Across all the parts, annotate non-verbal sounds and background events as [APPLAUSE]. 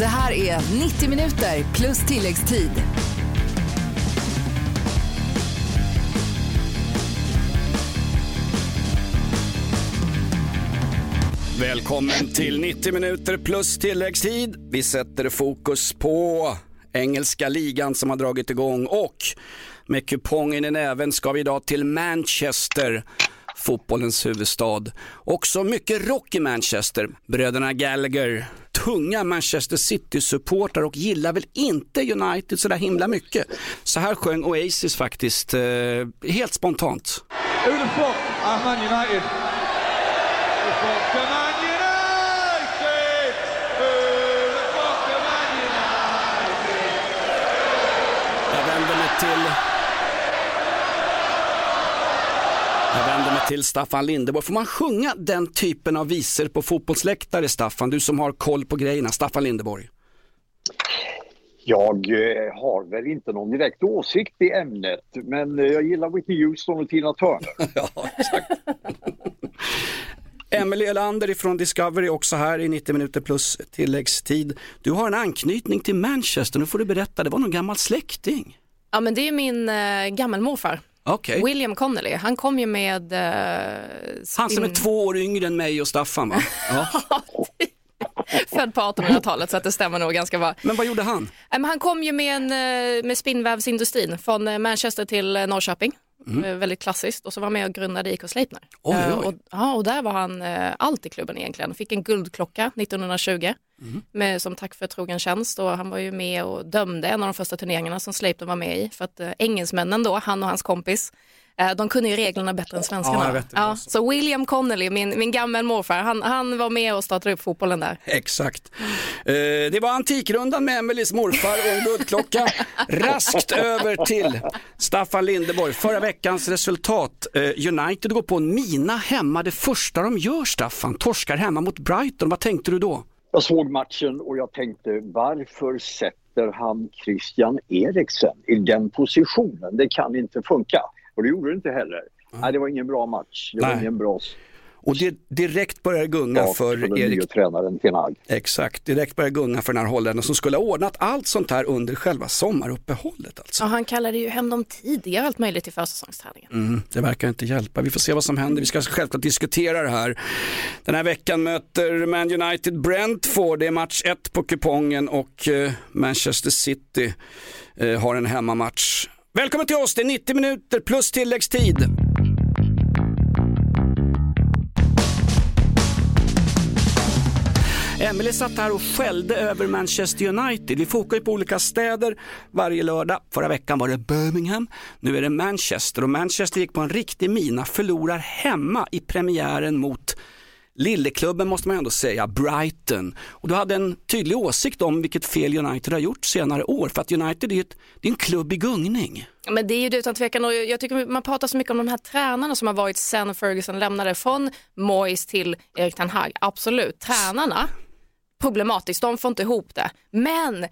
Det här är 90 minuter plus tilläggstid. Välkommen till 90 minuter plus tilläggstid. Vi sätter fokus på engelska ligan som har dragit igång och med kupongen i näven ska vi idag till Manchester fotbollens huvudstad. Också mycket rock i Manchester. Bröderna Gallagher, tunga Manchester City-supportrar och gillar väl inte United så där himla mycket. Så här sjöng Oasis faktiskt, eh, helt spontant. Who the fuck Man United? Jag vänder mig till Jag vänder mig till Staffan Lindeborg. Får man sjunga den typen av visor på fotbollsläktare, Staffan? Du som har koll på grejerna. Staffan Lindeborg. Jag eh, har väl inte någon direkt åsikt i ämnet, men eh, jag gillar Whitney Houston och Tina Turner. [LAUGHS] ja, exakt. Emelie Elander från Discovery också här i 90 minuter plus tilläggstid. Du har en anknytning till Manchester, nu får du berätta, det var någon gammal släkting. Ja men det är min äh, gammelmorfar. Okej. William Connolly, han kom ju med... eh, Han som är två år yngre än mig och Staffan va? [LAUGHS] Ja. [LAUGHS] Född på 1800-talet så att det stämmer nog ganska bra. Men vad gjorde han? Men han kom ju med, en, eh, med spinnvävsindustrin från eh, Manchester till eh, Norrköping. Eh, Väldigt klassiskt och så var han med och grundade IK Sleipner. Oj, Eh, oj. Och, ja, och där var han eh, allt i klubben egentligen. Fick en guldklocka 1920 med, som tack för trogen tjänst och han var ju med och dömde en av de första turneringarna som Sleipner var med i för att engelsmännen då, han och hans kompis, de kunde ju reglerna bättre än svenskarna. Ja, så. så William Connolly, min, min gammelmorfar, han, han var med och startade upp fotbollen där. Exakt. Eh, det var Antikrundan med Emelies morfar och en guldklocka. [LAUGHS] Raskt över till Staffan Lindeborg. Förra veckans resultat. Eh, United går på en mina hemma. Det första de gör, Staffan, torskar hemma mot Brighton. Vad tänkte du då? Jag såg matchen och jag tänkte varför sätter han Christian Eriksen i den positionen? Det kan inte funka. Och det gjorde det inte heller. Nej, det var ingen bra match. Det var Nej. ingen bra Och det direkt börjar gunga start för för Erik tränaren. Exakt, direkt börjar gunga för den här holländaren som skulle ha ordnat allt sånt här under själva sommaruppehållet alltså. Ja, han kallade ju hem dem tidigare allt möjligt i försäsongsträningen. Mm, det verkar inte hjälpa. Vi får se vad som händer. Vi ska självklart diskutera det här. Den här veckan möter Man United Brentford. Det är match 1 på kupongen och eh, Manchester City eh, har en hemmamatch. Välkommen till oss, det är 90 minuter plus tilläggstid. Emelie satt här och skällde över Manchester United. Vi fokar ju på olika städer varje lördag. Förra veckan var det Birmingham, nu är det Manchester och Manchester gick på en riktig mina, förlorar hemma i premiären mot Lilleklubben måste man ändå säga, Brighton. Och du hade en tydlig åsikt om vilket fel United har gjort senare år, för att United är, ett, det är en klubb i gungning. Men det är ju det utan tvekan och jag tycker man pratar så mycket om de här tränarna som har varit sen Ferguson lämnade från Moyes till Erik Ten Hag. Absolut, tränarna, problematiskt, de får inte ihop det. Men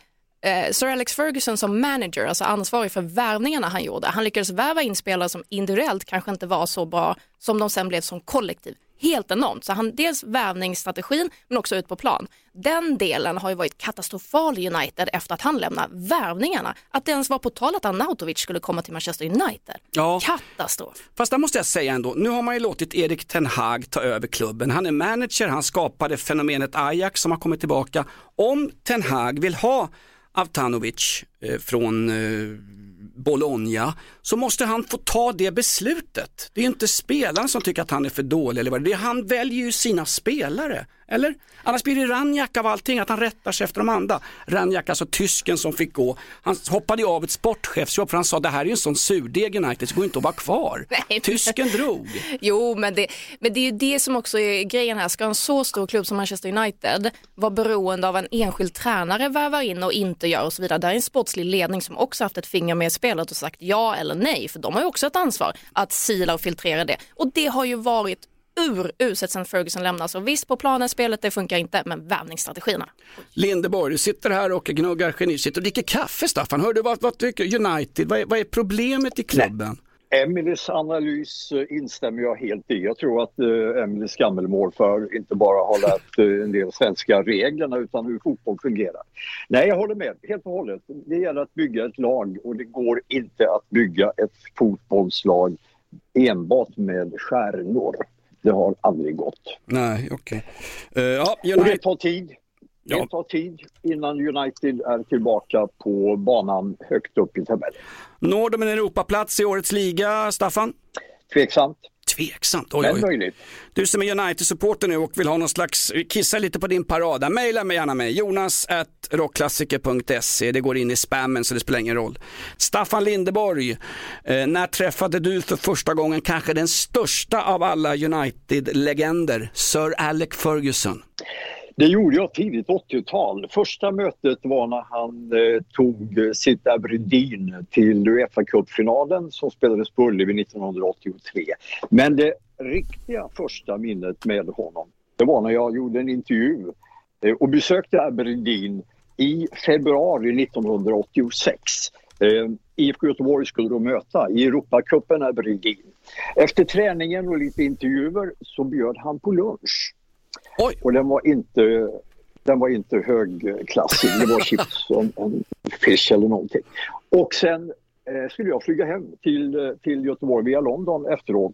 eh, Sir Alex Ferguson som manager, alltså ansvarig för värvningarna han gjorde, han lyckades värva in spelare som individuellt kanske inte var så bra som de sen blev som kollektiv. Helt enormt. Så han dels värvningsstrategin men också ut på plan. Den delen har ju varit katastrofal i United efter att han lämnar värvningarna. Att det ens var på tal att Arnautovic skulle komma till Manchester United. Ja. Katastrof. Fast där måste jag säga ändå, nu har man ju låtit Erik Ten Hag ta över klubben. Han är manager, han skapade fenomenet Ajax som har kommit tillbaka. Om Ten Hag vill ha Avtanovic eh, från eh, Bologna så måste han få ta det beslutet. Det är inte spelaren som tycker att han är för dålig eller vad det är. Han väljer ju sina spelare. Eller? Annars blir det Ranjak av allting, att han rättar sig efter de andra. Ranjak, alltså tysken som fick gå, han hoppade ju av ett sportchefsjobb för han sa det här är ju en sån surdeg i United, så går inte att vara kvar. [LAUGHS] Nej. Tysken drog. Jo, men det, men det är ju det som också är grejen här. Ska en så stor klubb som Manchester United vara beroende av en enskild tränare värvar in och inte gör och så vidare. Där är en sportslig ledning som också haft ett finger med i spelet och sagt ja eller nej. För de har ju också ett ansvar att sila och filtrera det. Och det har ju varit uruset sen Ferguson lämnade. Så visst, på planen, spelet, det funkar inte, men värvningsstrategierna. Lindeborg, du sitter här och gnuggar geni, sitter och dricker kaffe Staffan. Hör du vad, vad tycker United, vad är, vad är problemet i klubben? Emelies analys eh, instämmer jag helt i. Jag tror att eh, Emelies gammelmorfar inte bara har lärt eh, en del svenska reglerna utan hur fotboll fungerar. Nej, jag håller med helt och hållet. Det gäller att bygga ett lag och det går inte att bygga ett fotbollslag enbart med stjärnor. Det har aldrig gått. Nej, okej. Eh, ja, Och det tar tid. Ja. Det tar tid innan United är tillbaka på banan högt upp i tabellen. når de en Europaplats i årets liga, Staffan? Tveksamt, Tveksamt, oj oj. Du som är United-supporter nu och vill ha någon slags, kissa lite på din parada, mejla mig gärna mig, jonas at rockklassiker.se, det går in i spammen så det spelar ingen roll. Staffan Lindeborg, eh, när träffade du för första gången kanske den största av alla United-legender, Sir Alec Ferguson? Det gjorde jag tidigt 80-tal. Första mötet var när han eh, tog sitt Aberdeen till Uefa-cupfinalen som spelades på Ullevi 1983. Men det riktiga första minnet med honom, det var när jag gjorde en intervju eh, och besökte Aberdeen i februari 1986. Eh, IFK Göteborg skulle då möta i Europacupen Aberdeen. Efter träningen och lite intervjuer så bjöd han på lunch. Oj. Och den var inte, den var inte högklassig. Det var chips och en, en fish eller någonting. Och sen eh, skulle jag flyga hem till, till Göteborg via London efteråt.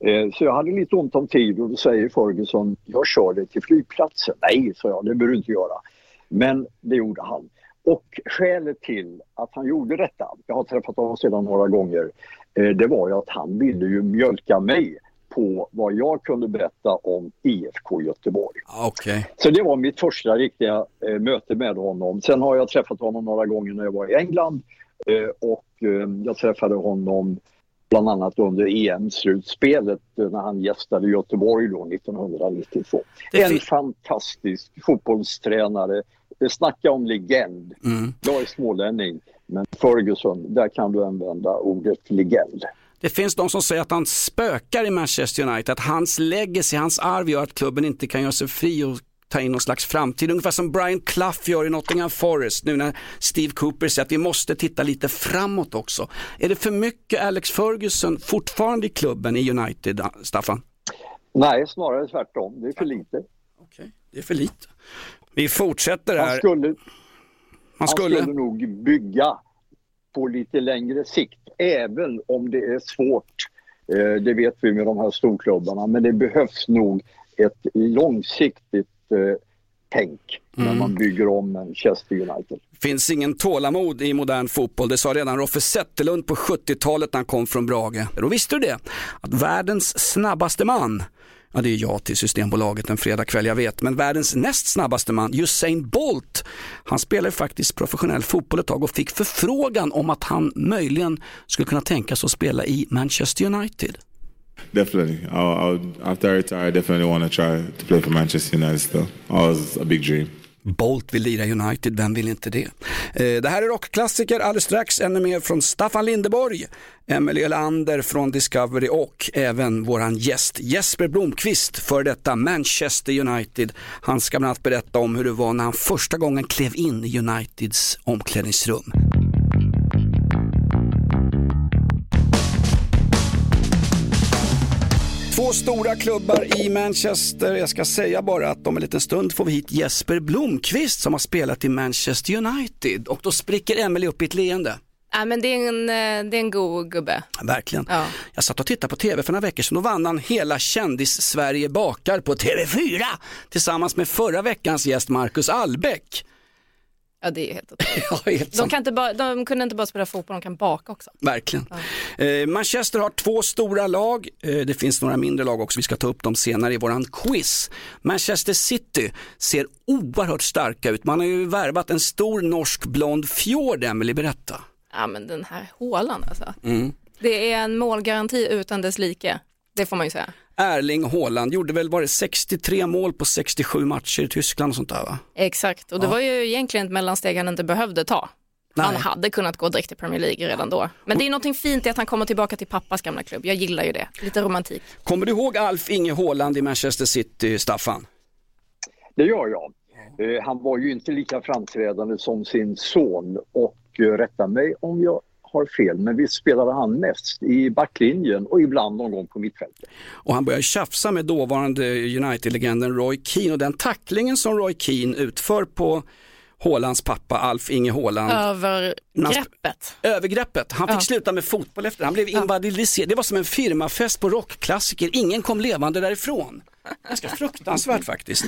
Eh, så jag hade lite ont om tid och då säger Ferguson, jag kör dig till flygplatsen. Nej, sa jag, det behöver du inte göra. Men det gjorde han. Och skälet till att han gjorde detta, jag har träffat honom sedan några gånger, eh, det var ju att han ville ju mjölka mig på vad jag kunde berätta om IFK Göteborg. Okej. Så det var mitt första riktiga eh, möte med honom. Sen har jag träffat honom några gånger när jag var i England eh, och eh, jag träffade honom bland annat under EM-slutspelet eh, när han gästade Göteborg då 1992. Det En fantastisk fotbollstränare. Snacka om legend. Mm. Jag är smålänning, men Ferguson, där kan du använda ordet legend. Det finns de som säger att han spökar i Manchester United, att hans legacy, hans arv gör att klubben inte kan göra sig fri och ta in någon slags framtid. Ungefär som Brian Clough gör i Nottingham Forest nu när Steve Cooper säger att vi måste titta lite framåt också. Är det för mycket Alex Ferguson fortfarande i klubben i United, Staffan? Nej, snarare tvärtom. Det är för lite. Okej, det är för lite. Vi fortsätter Han här. skulle, Man Han skulle. skulle nog bygga på lite längre sikt, även om det är svårt. Eh, det vet vi med de här storklubbarna, men det behövs nog ett långsiktigt eh, tänk när Mm. man bygger om Manchester United. finns ingen tålamod i modern fotboll. Det sa redan Roffe Zetterlund på 70-talet när han kom från Brage. Då visste du det, att världens snabbaste man, ja det är jag till Systembolaget en fredagkväll, jag vet, men världens näst snabbaste man, Usain Bolt, han spelade faktiskt professionell fotboll ett tag och fick förfrågan om att han möjligen skulle kunna tänka sig att spela i Manchester United. Definitely. I'll, I'll, after I retire, I definitely want to try to play for Manchester United still. Always a big dream. Bolt vill lira United, vem vill inte det? Eh, det här är rockklassiker, alldeles strax ännu mer från Staffan Lindeborg, Emelie Ölander från Discovery och även våran gäst Jesper Blomqvist för detta Manchester United. Han ska bland annat berätta om hur det var när han första gången klev in i Uniteds omklädningsrum. Stora klubbar i Manchester. Jag ska säga bara att om en liten stund får vi hit Jesper Blomqvist som har spelat i Manchester United och då spricker Emily upp i ett leende. Ja, men det är en, eh, det är en god gubbe. Verkligen. Ja. Jag satt och tittade på tv för några veckor sedan och vann han hela kändis-Sverige bakar på TV4 tillsammans med förra veckans gäst Marcus Albeck. Ja, det är helt [LAUGHS] otroligt. Ja, helt De, sant. kan inte bara, de kunde inte bara spela fotboll, de kan baka också. Verkligen. Eh, Manchester har två stora lag, eh, det finns några mindre lag också, vi ska ta upp dem senare i våran quiz. Manchester City ser oerhört starka ut, man har ju värvat en stor norsk blond fjord, Emily berätta. Ja, men den här hålan alltså. Mm. Det är en målgaranti utan dess like. Det får man ju säga. Erling Haaland gjorde väl, var det 63 mål på 67 matcher i Tyskland och sånt där va? Exakt, och det var ju egentligen ett mellansteg han inte behövde ta. Nej. Han hade kunnat gå direkt till Premier League redan då. Men det är någonting fint i att han kommer tillbaka till pappas gamla klubb. Jag gillar ju det. Lite romantik. Kommer du ihåg Alf Inge Haaland i Manchester City, Staffan? Det gör jag. Eh, han var ju inte lika framträdande som sin son och eh, rätta mig om jag har fel, men visst spelade han mest i backlinjen och ibland någon gång på mittfältet. Och han börjar tjafsa med dåvarande United-legenden Roy Keane och den tacklingen som Roy Keane utför på Hålands pappa Alf Inge Håland. Övergreppet. Övergreppet. Han fick Ja. sluta med fotboll efter. Han blev invalidiserad. Det var som en firmafest på rockklassiker. Ingen kom levande därifrån. Ganska fruktansvärt faktiskt.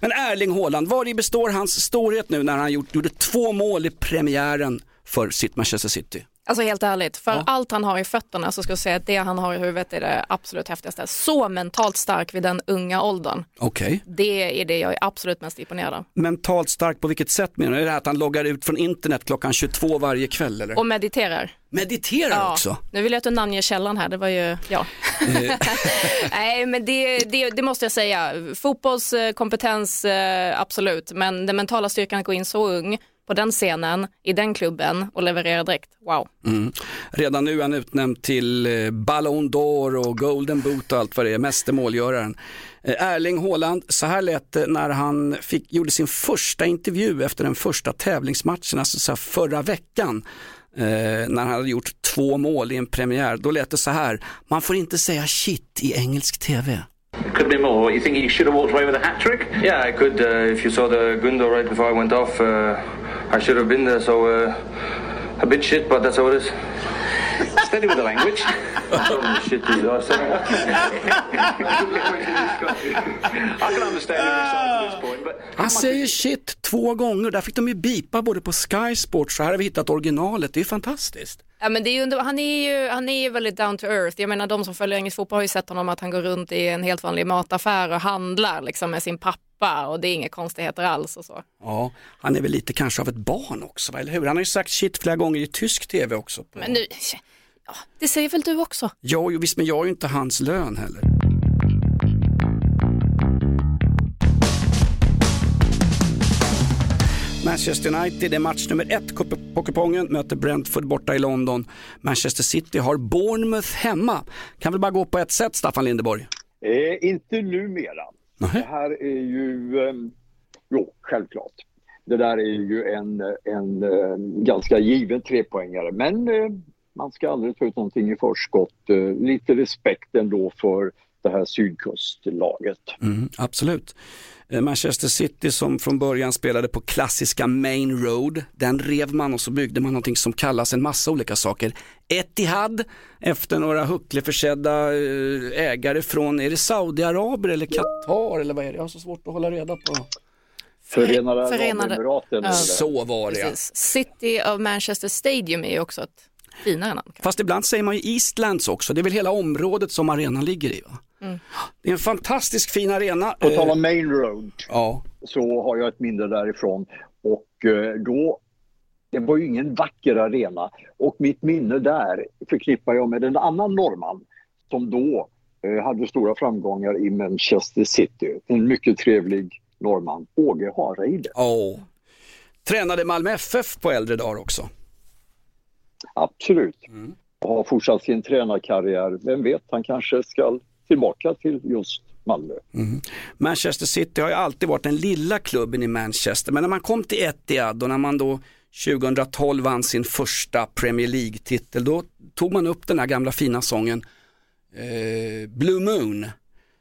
Men Erling Haaland, var består hans storhet nu när han gjort, gjorde två mål i premiären för sitt Manchester City? Alltså helt ärligt, för Ja. allt han har i fötterna så ska jag säga att det han har i huvudet är det absolut häftigaste. Så mentalt stark vid den unga åldern. Okej. Det är det jag är absolut mest imponerad av. Mentalt stark på vilket sätt menar du? Är det här att han loggar ut från internet klockan 22 varje kväll eller? Och mediterar. Mediterar också? Nu vill jag att du namnger källan här, det var ju jag. [LAUGHS] Nej men det, det, det måste jag säga, fotbollskompetens eh, absolut, men den mentala styrkan att gå in så ung på den scenen, i den klubben och leverera direkt, wow. Mm. Redan nu är han utnämnd till eh, Ballon d'Or och Golden Boot och allt vad det är, meste målgöraren. Eh, Erling Haaland, så här lät det när han fick, gjorde sin första intervju efter den första tävlingsmatchen, alltså så här förra veckan. Eh, när han hade gjort två mål i en premiär, då lät det så här, man får inte säga shit i engelsk tv. Could be more. You think you should have walked away with a hat trick? Yeah, I could. Uh, if you saw the Gundo right before I went off, uh, I should have been there. So uh, a bit shit, but that's how it is. Steady with the language. shit is [LAUGHS] awesome. I can understand at this point, but Han säger shit två gånger, där fick de ju bipa både på Sky Sports, så här har vi hittat originalet, det är fantastiskt. Ja, men det är ju, under- han, är ju, han är ju väldigt down to earth. Jag menar de som följer engelsk fotboll har ju sett honom att han går runt i en helt vanlig mataffär och handlar liksom, med sin pappa och det är inga konstigheter alls och så. Ja, han är väl lite kanske av ett barn också, eller hur? Han har ju sagt shit flera gånger i tysk tv också. På... Men nu, ja, det säger väl du också? Ja, jo, visst, men jag har ju inte hans lön heller. Manchester United är match nummer ett på kupongen, möter Brentford borta i London. Manchester City har Bournemouth hemma. Kan väl bara gå på ett sätt, Staffan Lindeborg? Eh, inte numera. Nej. Det här är ju, eh, jo självklart. Det där är ju en, en eh, ganska given trepoängare men eh, man ska aldrig ta ut någonting i förskott. Eh, lite respekt ändå för det här sydkustlaget. Mm, absolut. Eh, Manchester City som från början spelade på klassiska Main Road, den rev man och så byggde man någonting som kallas en massa olika saker. Etihad efter några huckleförsedda eh, ägare från, är det Saudiarabier eller Qatar eller vad är det? Jag har så svårt att hålla reda på. Förenade, Förenade- Arabemiraten. Ja. Så var det. Precis. City of Manchester Stadium är ju också ett finare namn. Fast ibland säger man ju Eastlands också, det är väl hela området som arenan ligger i va? Det är en fantastisk fin arena. På tal Eh, om Main Road ja. så har jag ett minne därifrån och eh, då det var ju ingen vacker arena och mitt minne där förknippar jag med en annan norrman som då eh, hade stora framgångar i Manchester City. En mycket trevlig norrman, Åge Hareide. Åh. Tränade Malmö FF på äldre dagar också. Absolut. Och har fortsatt sin tränarkarriär. Vem vet, han kanske ska tillbaka till just Malmö. Mm. Manchester City har ju alltid varit den lilla klubben i Manchester, men när man kom till Etihad och när man då 2012 vann sin första Premier League-titel, då tog man upp den här gamla fina sången eh, Blue Moon,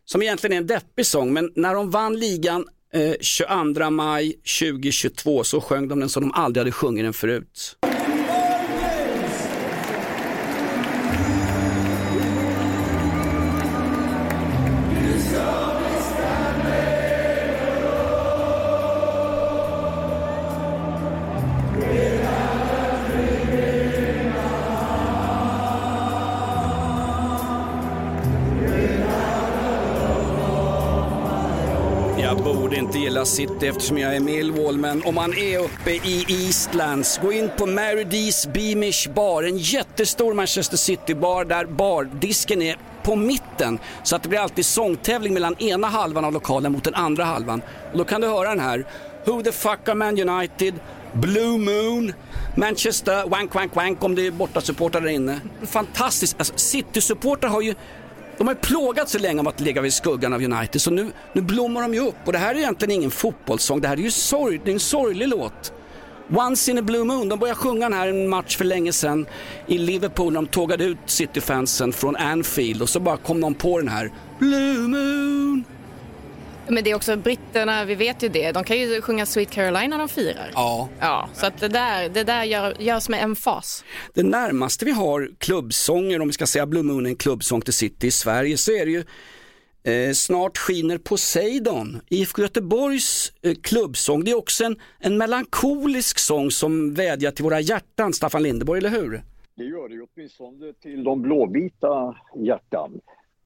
som egentligen är en deppig sång, men när de vann ligan eh, 22 maj 2022 så sjöng de den som de aldrig hade sjungit den förut. Inte gilla City eftersom jag är Millwall, men om man är uppe i Eastlands, gå in på Mary D's Beamish bar, en jättestor Manchester City-bar där bardisken är på mitten så att det blir alltid sångtävling mellan ena halvan av lokalen mot den andra halvan. Och då kan du höra den här. Who the fuck are Man United? Blue Moon, Manchester, wank wank wank om det är bortasupportrar där inne. Fantastiskt, alltså City-supportrar har ju de har ju plågat så länge om att ligga vid skuggan av United så nu, nu blommar de ju upp och det här är egentligen ingen fotbollssång, det här är ju sorg, det är en sorglig låt. Once in a blue moon, de började sjunga den här en match för länge sedan i Liverpool. när De tågade ut City-fansen från Anfield och så bara kom de på den här Blue moon. Men det är också britterna, vi vet ju det, de kan ju sjunga Sweet Caroline när de firar. Ja. Ja, så att det där, det där gör, görs med emfas. Det närmaste vi har klubbsånger, om vi ska säga Blue Moon en klubbsång till City i Sverige, så är det ju eh, Snart skiner Poseidon. IFK Göteborgs eh, klubbsång, det är också en, en melankolisk sång som vädjar till våra hjärtan, Staffan Lindeborg, eller hur? Det gör det ju åtminstone till de blåvita hjärtan.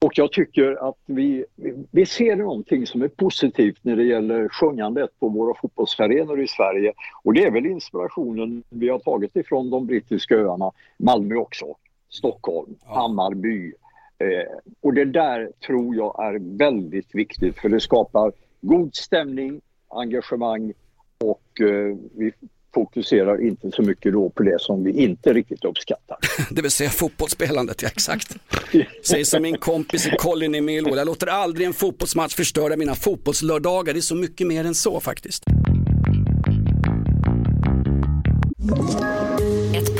Och jag tycker att vi, vi ser någonting som är positivt när det gäller sjungandet på våra fotbollsarenor i Sverige. Och det är väl inspirationen vi har tagit ifrån de brittiska öarna, Malmö också, Stockholm, Hammarby. Eh, och det där tror jag är väldigt viktigt för det skapar god stämning, engagemang och eh, vi fokuserar inte så mycket då på det som vi inte riktigt uppskattar. [LAUGHS] Det vill säga fotbollsspelandet, ja exakt. [LAUGHS] Säger som min kompis i Colin Millwall, jag låter aldrig en fotbollsmatch förstöra mina fotbollslördagar. Det är så mycket mer än så faktiskt.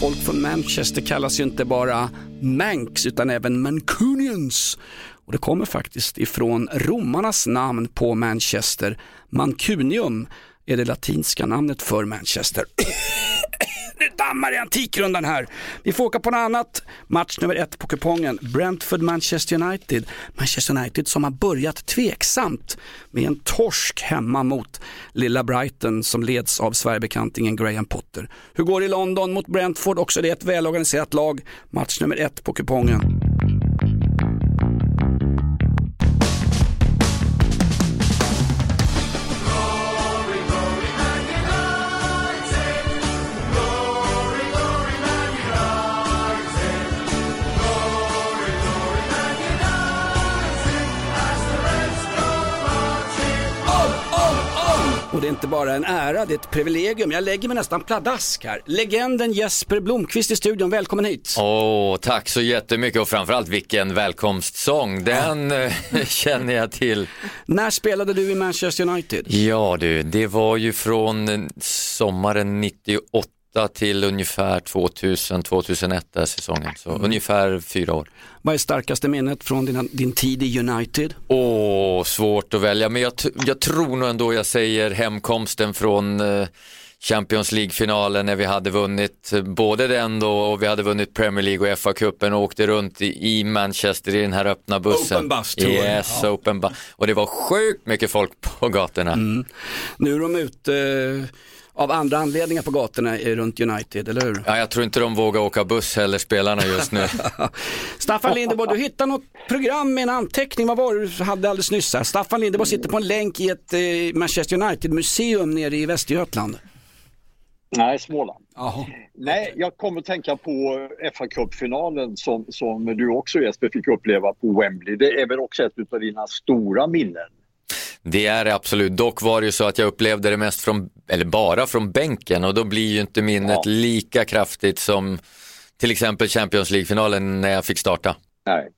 Folk från Manchester kallas ju inte bara Manx utan även Mancunians. Och det kommer faktiskt ifrån romarnas namn på Manchester. Mancunium är det latinska namnet för Manchester. Nu dammar i Antikrundan här. Vi får åka på något annat. Match nummer ett på kupongen. Brentford-Manchester United. Manchester United som har börjat tveksamt med en torsk hemma mot lilla Brighton som leds av Sverigebekantingen Graham Potter. Hur går det i London mot Brentford? Också det är ett välorganiserat lag. Match nummer ett på kupongen. Det är inte bara en ära, det är ett privilegium. Jag lägger mig nästan pladask här. Legenden Jesper Blomqvist i studion, välkommen hit. Åh, tack så jättemycket och framförallt vilken välkomstsång. Den eh, [LAUGHS] känner jag till. När spelade du i Manchester United? Ja du, det var ju från sommaren 98 till ungefär 2000-2001 där säsongen, så ungefär fyra år. Vad är starkaste minnet från dina, din tid i United? Åh, svårt att välja, men jag, jag tror nog ändå jag säger hemkomsten från eh, Champions League-finalen när vi hade vunnit eh, både den då och vi hade vunnit Premier League och FA-cupen och åkte runt i, Manchester i den här öppna bussen. Open bus tour. Yes, Ja. open bus. Och det var sjukt mycket folk på gatorna. Nu är de ute av andra anledningar på gatorna runt United, eller hur? Ja, jag tror inte de vågar åka buss heller, spelarna just nu. [LAUGHS] Staffan Lindeborg, du hittade något program med en anteckning. Vad var det du hade alldeles nyss här? Staffan Lindeborg sitter på en länk i ett eh, Manchester United-museum nere i Västergötland. Nej, Småland. Jaha. Nej, jag kommer att tänka på fa Cup-finalen som, som du också Jesper fick uppleva på Wembley. Det är väl också ett av dina stora minnen? Det är det absolut. Dock var det ju så att jag upplevde det mest från, eller bara från bänken och då blir ju inte minnet Ja. lika kraftigt som till exempel Champions League-finalen när jag fick starta. Nej.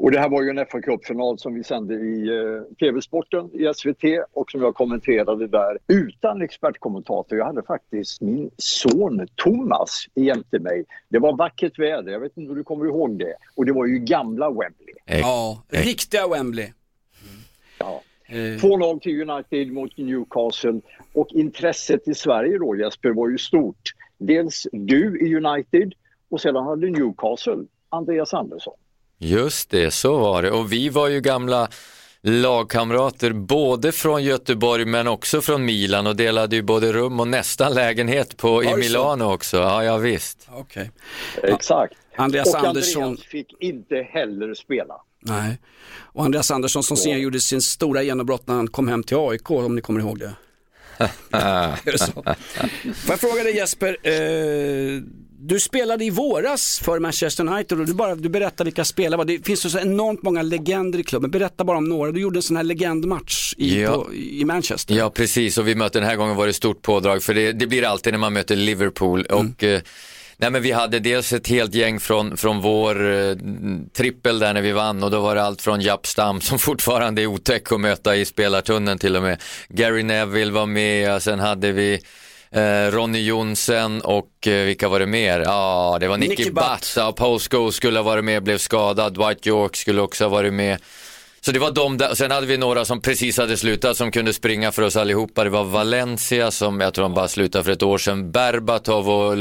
Och det här var ju en fa Cup-final som vi sände i eh, TV-sporten i SVT och som jag kommenterade där utan expertkommentator. Jag hade faktiskt min son Thomas jämte mig. Det var vackert väder, jag vet inte om du kommer ihåg det. Och det var ju gamla Wembley. Ja, riktiga Wembley. Ja. Eh, 2-0 till United mot Newcastle och intresset i Sverige då Jesper var ju stort. Dels du i United och sedan hade Newcastle Andreas Andersson. Just det, så var det. Och vi var ju gamla lagkamrater både från Göteborg men också från Milan och delade ju både rum och nästan lägenhet på, i? Milano också. Ja, ja visst. Okej. Exakt. Andreas och Andersson. Andreas fick inte heller spela. Nej. Och Andreas Andersson som sen gjorde sin stora genombrott när han kom hem till AIK, om ni kommer ihåg det. [LAUGHS] Är det så? Får jag fråga dig Jesper, eh, du spelade i våras för Manchester United och du, bara, du berättar vilka spelare var. Det finns så enormt många legender i klubben. Berätta bara om några. Du gjorde en sån här legendmatch i, Ja. på, i Manchester. Ja, precis. Och vi mötte den här gången var det stort pådrag, för det, det blir alltid när man möter Liverpool. Och, eh, nej, men vi hade dels ett helt gäng från, från vår eh, trippel där när vi vann och då var det allt från Japp Stam [LAUGHS] som fortfarande är otäck att möta i spelartunneln till och med. Gary Neville var med, och sen hade vi Eh, Ronny Jonsson och eh, vilka var det mer? Ja, det var Nicky, Nicky Butt. Butt. Ja, Paul Scholes skulle ha varit med, blev skadad. Dwight York skulle också ha varit med. Så det var de där, sen hade vi några som precis hade slutat som kunde springa för oss allihopa. Det var Valencia som jag tror de bara slutade för ett år sedan. Berbatov och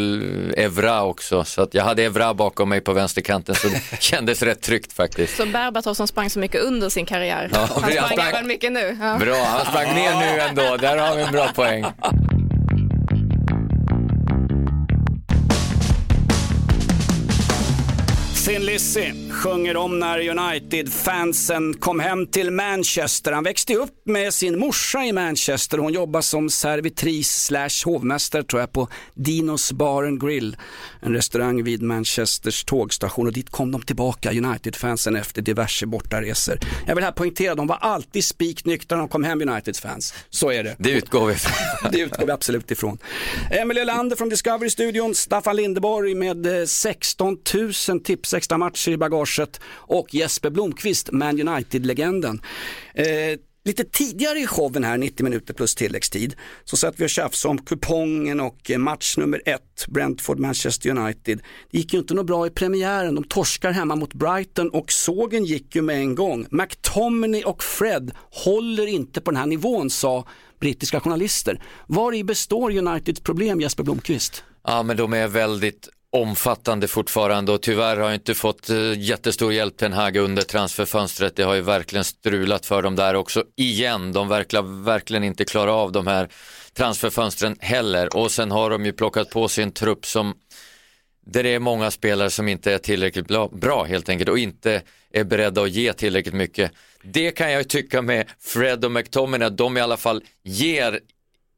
Evra också. Så att jag hade Evra bakom mig på vänsterkanten så det [LAUGHS] kändes rätt tryggt faktiskt. Så Berbatov som sprang så mycket under sin karriär. Ja, han sprang sprang- även mycket nu. Ja. Bra, han sprang ner nu ändå. Där har vi en bra poäng. Thin Lizzy sjunger om när United-fansen kom hem till Manchester. Han växte upp med sin morsa i Manchester. Hon jobbar som servitris slash hovmästare tror jag på Dinos Bar and Grill. En restaurang vid Manchesters tågstation och dit kom de tillbaka, United-fansen efter diverse bortaresor. Jag vill här poängtera, de var alltid spiknyktra när de kom hem United-fans. Så är det. Det utgår vi ifrån. [LAUGHS] Det utgår vi absolut ifrån. Emelie Lander från Discovery-studion, Staffan Lindeborg med eh, 16 000 extra matcher i bagaget och Jesper Blomqvist, Man United-legenden. Eh, lite tidigare i showen här, 90 minuter plus tilläggstid, så satt vi och tjafsade om kupongen och eh, match nummer ett, Brentford-Manchester United. Det gick ju inte något bra i premiären, de torskar hemma mot Brighton och sågen gick ju med en gång. McTominay och Fred håller inte på den här nivån, sa brittiska journalister. Var i består Uniteds problem Jesper Blomqvist? Ja, men de är väldigt omfattande fortfarande och tyvärr har jag inte fått eh, jättestor hjälp Ten Hag under transferfönstret. Det har ju verkligen strulat för dem där också igen. De verkar verkligen inte klara av de här transferfönstren heller och sen har de ju plockat på sig en trupp som där det är många spelare som inte är tillräckligt bra, bra helt enkelt och inte är beredda att ge tillräckligt mycket. Det kan jag ju tycka med Fred och McTominay, att de i alla fall ger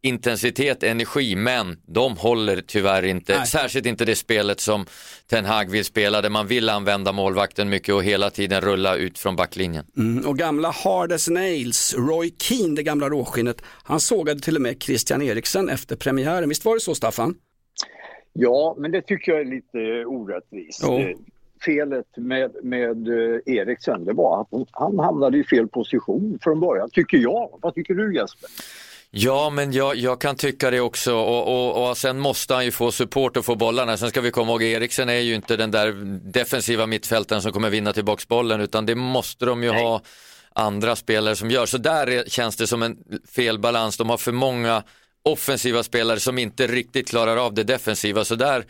intensitet, energi, men de håller tyvärr inte, Nej. särskilt inte det spelet som Ten Hag vill spela, där man vill använda målvakten mycket och hela tiden rulla ut från backlinjen. Mm, och gamla hard as nails, Roy Keane, det gamla råskinnet, han sågade till och med Christian Eriksen efter premiären. Visst var det så Staffan? Ja, men det tycker jag är lite orättvist. Jo. Eh, Felet med, med eh, Eriksen det var att han- han hamnade i fel position från början, tycker jag. Vad tycker du Jesper? Ja, men jag, jag kan tycka det också och, och, och sen måste han ju få support och få bollarna. Sen ska vi komma ihåg, Eriksen är ju inte den där defensiva mittfältaren som kommer vinna tillbaks bollen utan det måste de ju ha andra spelare som gör. Så där är, känns det som en felbalans. De har för många offensiva spelare som inte riktigt klarar av det defensiva. Så där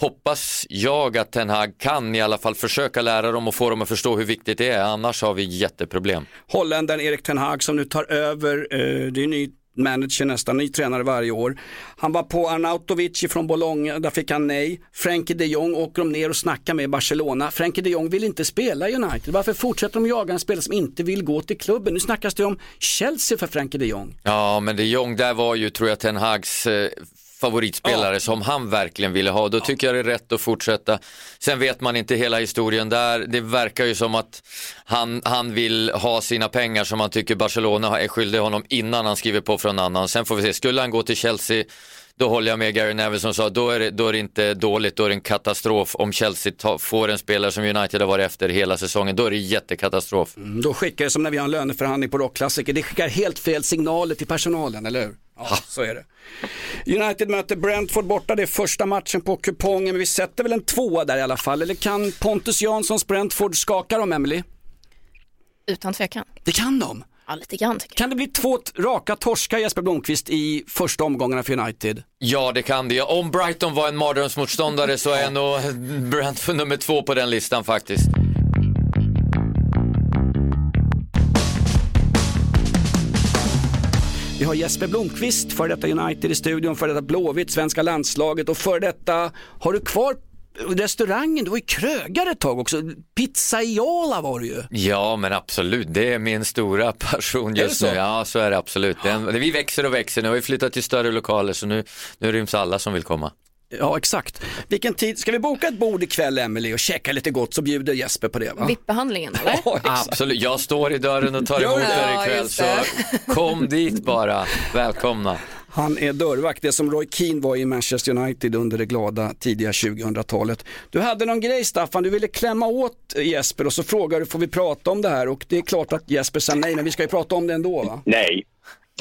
hoppas jag att Ten Hag kan i alla fall försöka lära dem och få dem att förstå hur viktigt det är. Annars har vi jätteproblem. Holländaren Erik Ten Hag som nu tar över, eh, det är ny manager nästan, ny tränare varje år. Han var på Arnautovic från Bologna, där fick han nej. Frenkie de Jong åker de ner och snackar med Barcelona. Frenkie de Jong vill inte spela i United. Varför fortsätter de jaga en spelare som inte vill gå till klubben? Nu snackas det om Chelsea för Frenkie de Jong. Ja, men de Jong där var ju, tror jag, Ten Hags favoritspelare som han verkligen ville ha. Då tycker jag det är rätt att fortsätta. Sen vet man inte hela historien där. Det verkar ju som att han, han vill ha sina pengar som han tycker Barcelona är skyldig honom innan han skriver på för en annan. Sen får vi se, skulle han gå till Chelsea då håller jag med Gary Neville som sa, då är, det, då är det inte dåligt, då är det en katastrof om Chelsea ta, får en spelare som United har varit efter hela säsongen, då är det jättekatastrof. Mm, Då skickar det som när vi har en löneförhandling på rockklassiker, det skickar helt fel signaler till personalen, eller hur? Ja, så är det. United möter Brentford borta, det är första matchen på kupongen, men vi sätter väl en tvåa där i alla fall. Eller kan Pontus Janssons Brentford skaka dem, Emily? Utan tvekan. Det kan de. Ja, lite grann tycker Kan det bli två raka torskar Jesper Blomqvist i första omgångarna för United? Ja, det kan det. Om Brighton var en mardrömsmotståndare så är nog [LAUGHS] Brentford nummer två på den listan faktiskt. Vi har Jesper Blomqvist, för detta United i studion, för detta Blåvitt, svenska landslaget och för detta, har du kvar restaurangen, du var ju krögare ett tag också. Pizzaiala var det ju. Ja, men absolut. Det är min stora passion just nu. Ja, så är det absolut. Den, vi växer och växer. Nu har vi flyttat till större lokaler så nu, nu ryms alla som vill komma. Ja, exakt. Vilken tid, ska vi boka ett bord ikväll Emily och käka lite gott så bjuder Jesper på det va? VIP-behandlingen [LAUGHS] eller? Ja. Absolut. Jag står i dörren och tar emot er ikväll. Så kom dit bara. Välkomna. Han är dörrvakt, det som Roy Keane var i Manchester United under det glada tidiga 2000-talet. Du hade någon grej Staffan, du ville klämma åt Jesper och så frågade du, får vi prata om det här? Och det är klart att Jesper sa nej, men vi ska ju prata om det ändå va? Nej,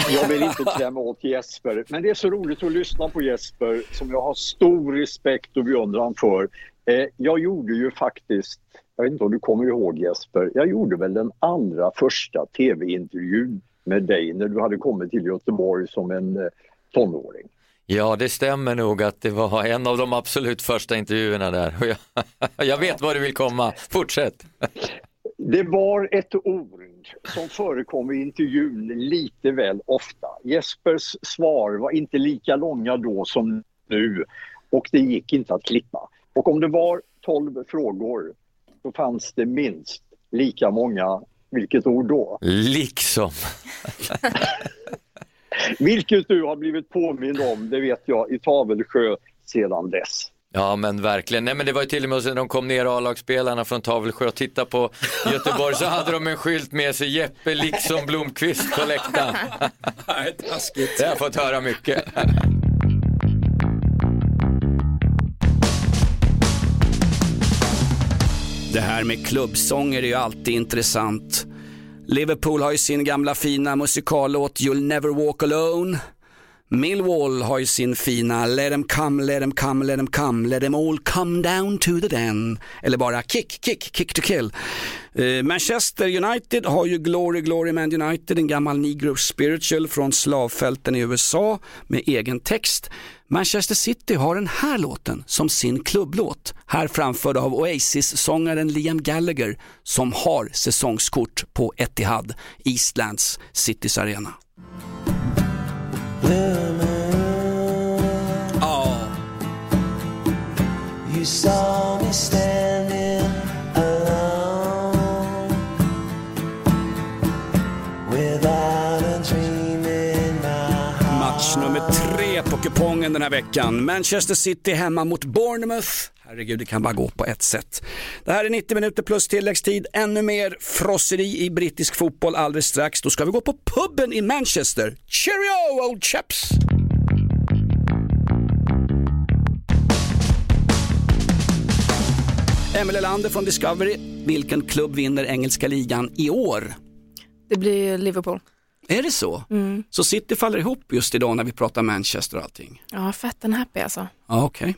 jag vill inte klämma åt Jesper. Men det är så roligt att lyssna på Jesper som jag har stor respekt och beundran för. Eh, jag gjorde ju faktiskt, jag vet inte om du kommer ihåg Jesper, jag gjorde väl den allra första tv-intervjun med dig när du hade kommit till Göteborg som en eh, tonåring. Ja, det stämmer nog att det var en av de absolut första intervjuerna där. [LAUGHS] Jag vet var du vill komma. Fortsätt. Det var ett ord som förekom i intervjun lite väl ofta. Jespers svar var inte lika långa då som nu och det gick inte att klippa. Och om det var 12 frågor så fanns det minst lika många, vilket ord då? Liksom. [LAUGHS] Vilket du har blivit påmind om, det vet jag, i Tavelsjö sedan dess. Ja men verkligen, nej men det var ju till och med så när de kom ner A-lagsspelarna från Tavelsjö och tittade på [LAUGHS] Göteborg så hade de en skylt med sig Jeppe liksom Blomqvist på läktaren. [LAUGHS] Nej, taskigt. Det har jag fått höra mycket. Det här med klubbsånger är ju alltid intressant. Liverpool har ju sin gamla fina musikallåt You'll never walk alone. Millwall har ju sin fina Let them come, let them come, let them come, let them all come down to the den. Eller bara Kick, kick, kick to kill. Eh, Manchester United har ju Glory, Glory Man United, en gammal negro spiritual från slavfälten i USA med egen text. Manchester City har den här låten som sin klubblåt, här framförd av Oasis-sångaren Liam Gallagher som har säsongskort på Etihad, Eastlands Citys arena. Kupongen den här veckan. Manchester City hemma mot Bournemouth. Herregud, det kan bara gå på ett sätt. Det här är 90 minuter plus tilläggstid. Ännu mer frosseri i brittisk fotboll alldeles strax. Då ska vi gå på puben i Manchester. Cheerio old chaps! Emelie Lander från Discovery. Vilken klubb vinner engelska ligan i år? Det blir Liverpool. Är det så? Så City faller ihop just idag när vi pratar Manchester och allting? Ja, fett and happy alltså. Ja, okej. [LAUGHS]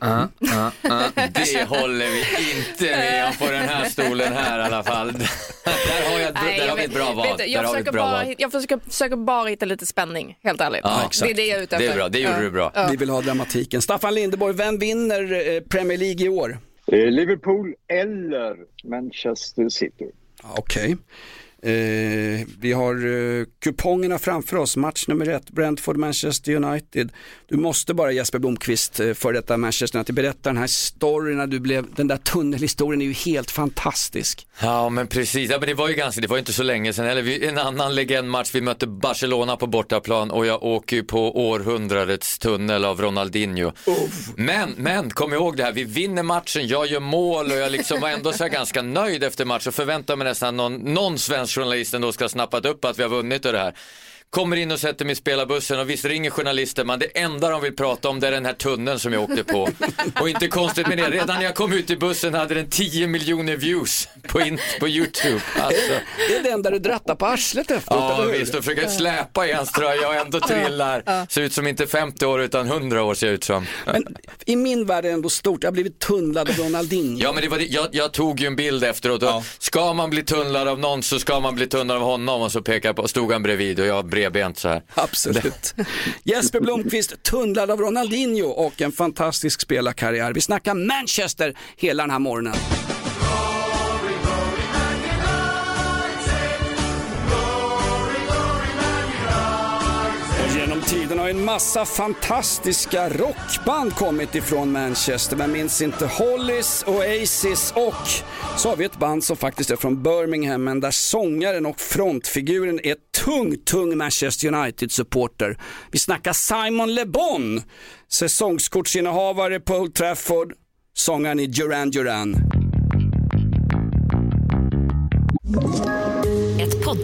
Det håller vi inte med om på den här stolen här i alla fall. [LAUGHS] Där har, jag, Nej, där jag har vi ett bra val. vet Där jag, ett försöker bra bara, val. jag försöker, försöker bara hitta lite spänning, helt ärligt. Ja, det är det jag är ute Det är efter. bra, det gjorde du bra. Vi vill ha dramatiken. Staffan Lindeborg, vem vinner eh, Premier League i år? Eh, Liverpool eller Manchester City. Ja, Okej. Eh, vi har eh, kupongerna framför oss, match nummer ett, Brentford-Manchester United. Du måste bara Jesper Blomqvist, eh, för detta Manchester United, berätta den här storyn när du blev, den där tunnelhistorien är ju helt fantastisk. Ja men precis, ja, men det var ju ganska, det var ju inte så länge sedan heller. Vi- En annan legendmatch, vi mötte Barcelona på bortaplan och jag åker ju på århundradets tunnel av Ronaldinho. Men, men kom ihåg det här, vi vinner matchen, jag gör mål och jag liksom var ändå så här ganska nöjd efter matchen och förväntar mig nästan någon, någon svensk Journalisten då ska ha snappat upp att vi har vunnit och det här. Kommer in och sätter mig i spelarbussen och visst ringer journalister men det enda de vill prata om det är den här tunneln som jag åkte på. Och inte konstigt med det, redan när jag kom ut i bussen hade den 10 miljoner views på, in, på YouTube. Alltså. Det är det enda du drattar på arslet efteråt, Ja eller hur? visst, och försöker släpa i hans tröja och ändå trillar. Ser ut som inte 50 år utan 100 år ser jag ut som. Men i min värld är det ändå stort, jag har blivit tunnlad av Ronaldinho. Ja men det var det. Jag, jag tog ju en bild efteråt och ska man bli tunnlad av någon så ska man bli tunnlad av honom och så pekar jag på, stod han bredvid och jag bredbent så här. Absolut. [LAUGHS] Jesper Blomqvist, tunnlad av Ronaldinho och en fantastisk spelarkarriär. Vi snackar Manchester hela den här morgonen. Genom tiderna har en massa fantastiska rockband kommit ifrån Manchester. Man minns inte Hollies, Oasis och så har vi ett band som faktiskt är från Birmingham men där sångaren och frontfiguren är tung, tung Manchester United-supporter. Vi snackar Simon Le Bon, säsongskortsinnehavare på Old Trafford, sångaren i Duran Duran.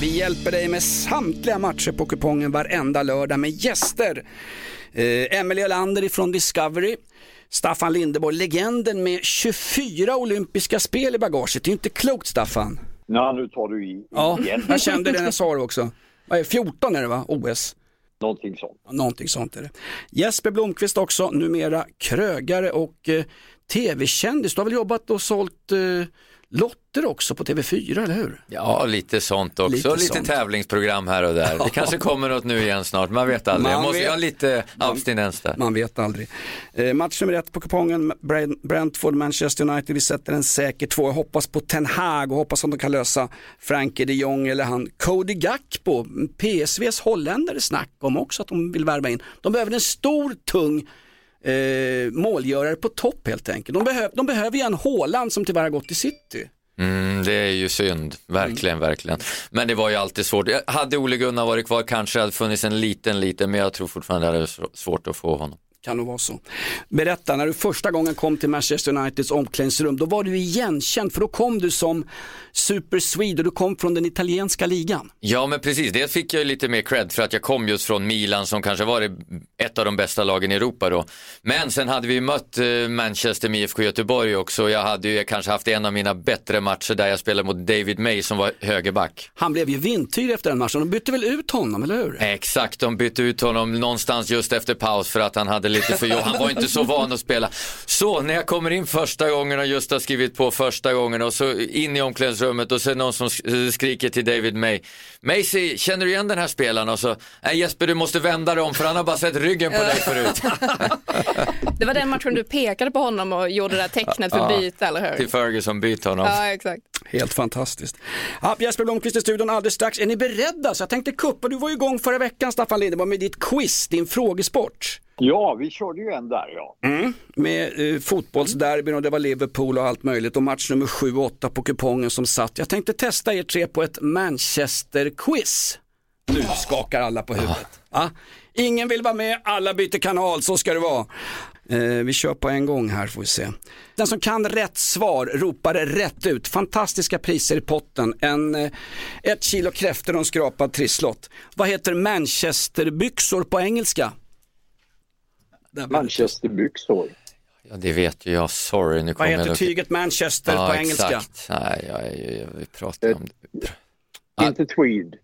Vi hjälper dig med samtliga matcher på kupongen varenda lördag med gäster. Eh, Emelie Olander ifrån Discovery. Staffan Lindeborg, legenden med 24 olympiska spel i bagaget. Det är inte klokt Staffan. Nej, nu tar du i Ja, jag kände det när jag sa det också. Vad är det, 14 är det va, OS? Någonting sånt. Någonting sånt är det. Jesper Blomqvist också, numera krögare och eh, tv-kändis. Du har väl jobbat och sålt eh, lotter också på TV4, eller hur? Ja, lite sånt också. Lite Lite, sånt. tävlingsprogram här och där. [LAUGHS] Det kanske kommer något nu igen snart, man vet aldrig. Man Jag måste vet. ha lite abstinens där. Man vet aldrig. Eh, match nummer ett på kupongen, Brent- Brentford, Manchester United. Vi sätter en säker två. Jag hoppas på Ten Hag och hoppas att de kan lösa Frankie de Jong eller han Cody Gakpo. PSVs holländare snack om också att de vill värva in. De behöver en stor, tung eh, målgörare på topp helt enkelt. De, behöv, de behöver ju en Haaland som tyvärr har gått till City. Mm, det är ju synd, verkligen, verkligen. Men det var ju alltid svårt. Hade Ole Gunnar varit kvar kanske det hade funnits en liten, liten, men jag tror fortfarande det hade varit svårt att få honom. Kan nog vara så. Berätta, när du första gången kom till Manchester Uniteds omklädningsrum, då var du igenkänd för då kom du som Super Swede och du kom från den italienska ligan. Ja, men precis. Det fick jag lite mer cred för att jag kom just från Milan som kanske var det- ett av de bästa lagen i Europa då. Men sen hade vi mött eh, Manchester med IFK Göteborg också. Jag hade ju kanske haft en av mina bättre matcher där jag spelade mot David May som var högerback. Han blev ju vintyr efter den matchen, de bytte väl ut honom, eller hur? Exakt, de bytte ut honom någonstans just efter paus för att han hade lite för jobb. Han var inte så van att spela. Så när jag kommer in första gången och just har skrivit på första gången och så in i omklädningsrummet och så är det någon som sk- skriker till David May. Macy, känner du igen den här spelaren? Och så, nej Jesper du måste vända dig om för han har bara sett ryggen på dig [LAUGHS] förut. Det var den matchen du pekade på honom och gjorde det där tecknet för Ja, byte, eller hur? Till Ferguson, byt honom. Ja, exakt. Helt fantastiskt. Ja, Jesper Blomqvist i studion alldeles strax. Är ni beredda? Så jag tänkte kuppa, du var ju igång förra veckan Staffan Lindeborg med ditt quiz, din frågesport. Ja, vi körde ju en där ja. Mm. Med eh, fotbollsderbyn och det var Liverpool och allt möjligt och match nummer 7 och 8 på kupongen som satt. Jag tänkte testa er tre på ett Manchester-quiz. Nu skakar alla på huvudet. Ja. Ingen vill vara med, alla byter kanal, så ska det vara. Eh, vi kör på en gång här får vi se. Den som kan rätt svar ropar det rätt ut. Fantastiska priser i potten. En, eh, ett kilo kräftor och en skrapad trisslott. Vad heter Manchesterbyxor på engelska? Manchesterbyxor. Ja, det vet ju jag, sorry. Nu Vad kommer heter jag... tyget Manchester ja, på engelska? Exakt. Nej, jag, jag, vi pratar om det. Inte tweed,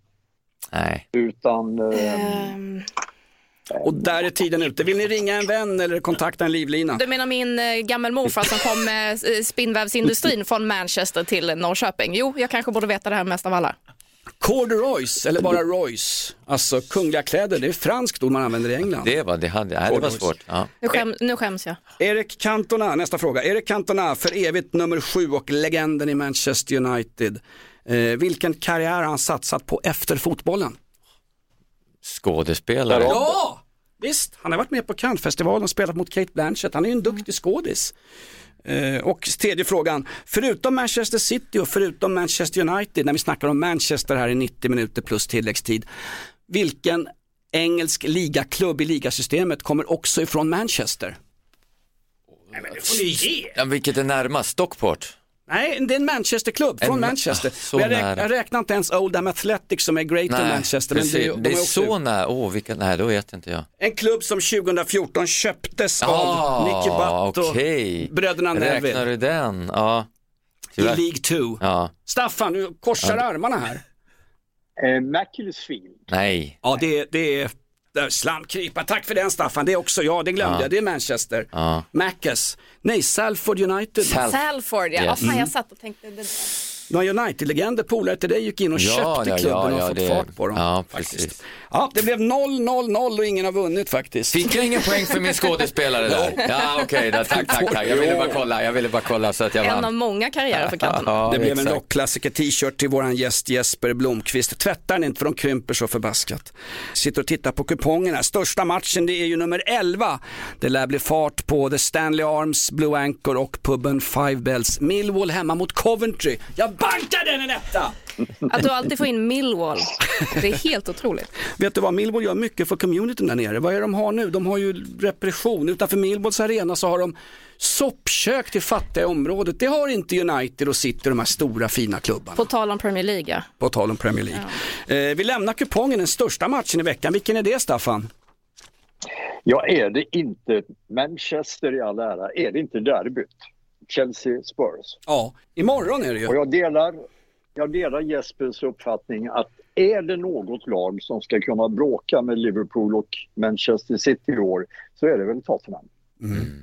Nej. utan... Ehm, Och där är tiden ute. Vill ni ringa en vän eller kontakta en livlina? Du menar min eh, gammelmorfar som kom med eh, spinnvävsindustrin från Manchester till Norrköping? Jo, jag kanske borde veta det här mest av alla. Corduroys eller bara Royce. Alltså kungliga kläder, det är franskt ord man använder i England. Det var, det hade, nej, det var svårt. Ja. Nu, skäm, nu skäms jag. Erik Cantona, nästa fråga. Erik Cantona, för evigt nummer sju och legenden i Manchester United. Eh, vilken karriär har han satsat på efter fotbollen? Skådespelare. Ja, visst. Han har varit med på Cannesfestivalen och spelat mot Kate Blanchett. Han är ju en duktig skådis. Eh, och tredje frågan, förutom Manchester City och förutom Manchester United, när vi snackar om Manchester här i 90 minuter plus tilläggstid, vilken engelsk ligaklubb i ligasystemet kommer också ifrån Manchester? Nej, men det får ni ge. Ja, vilket är närmast? Stockport? Nej, det är en Manchesterklubb från En- Manchester. ah, jag, räk- jag räknar inte ens Oldham Athletic som är Greater Manchester. Men precis. det, det, de är också så nära. Åh, vilka, nej, då vet inte jag. En klubb som 2014 köptes Ah, av Nicky Butt och okej. bröderna Räknar Neville du den? Ja. i League 2. Ja. Staffan, du korsar armarna här. Eh, Macclesfield. Nej. Ja, det, det är där, slamkrypa. Tack för den Staffan. Det är också jag, det glömde Ja. jag. Det är Manchester. Ja. Maccas. Nej, Salford United. Sal- Salford, ja. Yes. Vad fan, Mm. jag satt och tänkte... Det... Några United-legender, polare till dig, gick in och Ja, köpte ja, klubben ja, och ja, fått det- fart på dem. ja, faktiskt. precis. Ja, det blev 0-0-0 och ingen har vunnit faktiskt. Fick jag ingen poäng för min [LAUGHS] skådespelare där? Ja, okej, då. tack, tack, tack. Jag ville bara kolla, jag ville bara kolla så att jag En av vann. många karriärer för kanten. Ja, det blev en exakt. rockklassiker t-shirt till våran gäst Jesper Blomqvist. Tvättar den inte för de krymper så förbaskat. Sitter och tittar på kupongerna. Största matchen det är ju nummer 11. Det lär bli fart på The Stanley Arms, Blue Anchor och puben Five Bells. Millwall hemma mot Coventry. Jag bankar den en etta! Att du alltid får in Millwall. Det är helt otroligt. Vet du vad, Millwall gör mycket för communityn där nere. Vad är det de har nu? De har ju repression. Utanför Millwalls arena så har de soppkök till fattiga i området. Det har inte United och City, de här stora fina klubbarna. På tal om Premier League, ja. På tal om Premier League. Eh, vi lämnar kupongen, den största matchen i veckan. Vilken är det Staffan? Ja, är det inte Manchester i all ära, är det inte derbyt? Chelsea Spurs. Ja, imorgon är det ju. Och jag delar, jag delar Jespers uppfattning att är det något lag som ska kunna bråka med Liverpool och Manchester City i år så är det väl Tottenham.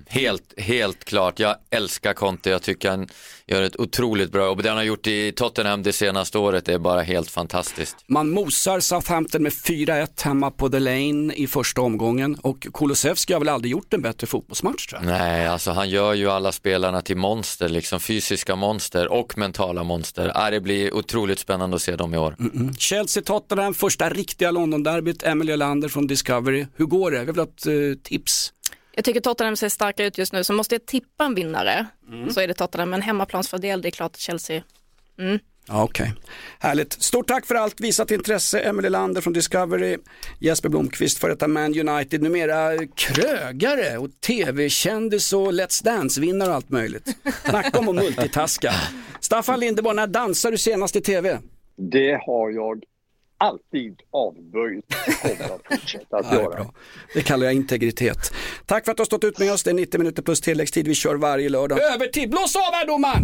Helt, helt klart. Jag älskar Conte. Jag tycker han gör ett otroligt bra jobb. Det han har gjort i Tottenham det senaste året är bara helt fantastiskt. Man mosar Southampton med 4-1 hemma på The Lane i första omgången och Kulusevski har väl aldrig gjort en bättre fotbollsmatch tror jag. Nej, alltså han gör ju alla spelarna till monster, liksom fysiska monster och mentala monster. Ja, det blir otroligt spännande att se dem i år. Mm. Chelsea-Tottenham, första riktiga London-derbyt, Emily Lander från Discovery. Hur går det? Vi vill ha ett eh, tips. Jag tycker Tottenham ser starka ut just nu, så måste jag tippa en vinnare Mm. så är det Tottenham. Men hemmaplansfördel, det är klart Chelsea. Mm. Ja, Okej, härligt. Stort tack för allt visat intresse. Emily Lander från Discovery, Jesper Blomqvist för detta Man United, numera krögare och tv-kändis och Let's Dance-vinnare och allt möjligt. Snacka om att multitaska. [LAUGHS] Staffan Lindeborg, när dansar du senast i tv? Det har jag alltid avböjt och kommer att fortsätta att Ja, göra. bra. Det kallar jag integritet. Tack för att du har stått ut med oss. Det är 90 minuter plus tilläggstid. Vi kör varje lördag. Övertid! Blås av här domaren!